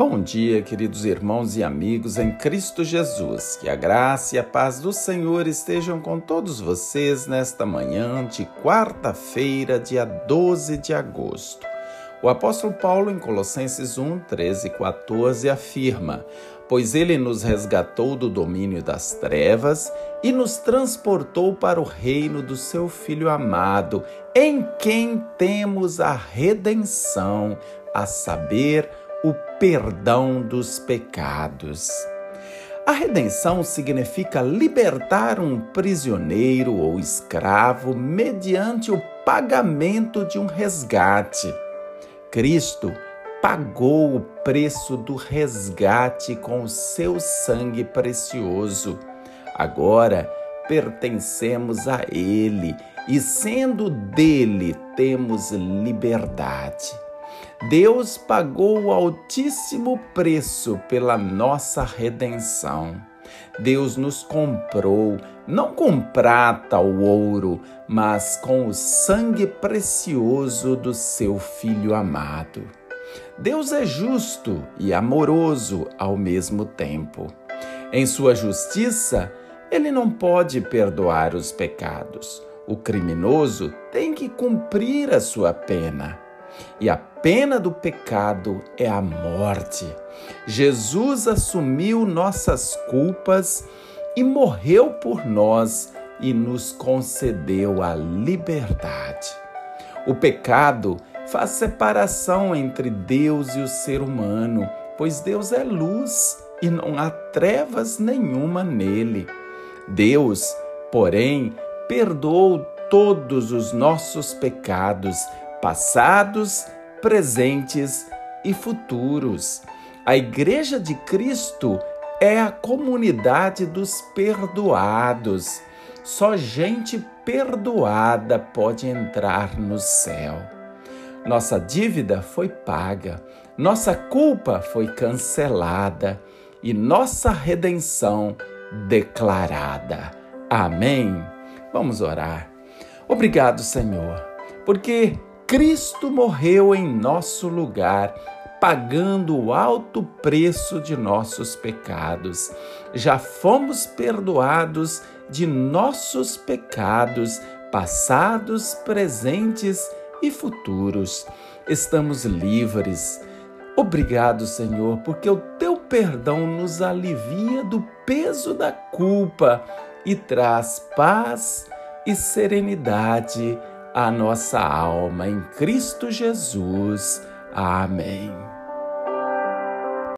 Bom dia, queridos irmãos e amigos em Cristo Jesus. Que a graça e a paz do Senhor estejam com todos vocês nesta manhã de quarta-feira, dia 12 de agosto. O apóstolo Paulo, em Colossenses 1, 13 e 14, afirma: Pois ele nos resgatou do domínio das trevas e nos transportou para o reino do seu Filho amado, em quem temos a redenção, a saber, o perdão dos pecados. A redenção significa libertar um prisioneiro ou escravo mediante o pagamento de um resgate. Cristo pagou o preço do resgate com o seu sangue precioso. Agora pertencemos a Ele e, sendo dele, temos liberdade. Deus pagou o altíssimo preço pela nossa redenção. Deus nos comprou, não com prata ou ouro, mas com o sangue precioso do seu Filho amado. Deus é justo e amoroso ao mesmo tempo. Em sua justiça, ele não pode perdoar os pecados. O criminoso tem que cumprir a sua pena. E a pena do pecado é a morte. Jesus assumiu nossas culpas e morreu por nós e nos concedeu a liberdade. O pecado faz separação entre Deus e o ser humano, pois Deus é luz e não há trevas nenhuma nele. Deus, porém, perdoou todos os nossos pecados passados, presentes e futuros. A Igreja de Cristo é a comunidade dos perdoados. Só gente perdoada pode entrar no céu. Nossa dívida foi paga, nossa culpa foi cancelada e nossa redenção declarada. Amém. Vamos orar. Obrigado, Senhor, porque Cristo morreu em nosso lugar, pagando o alto preço de nossos pecados. Já fomos perdoados de nossos pecados, passados, presentes e futuros. Estamos livres. Obrigado, Senhor, porque o teu perdão nos alivia do peso da culpa e traz paz e serenidade a nossa alma em Cristo Jesus. Amém.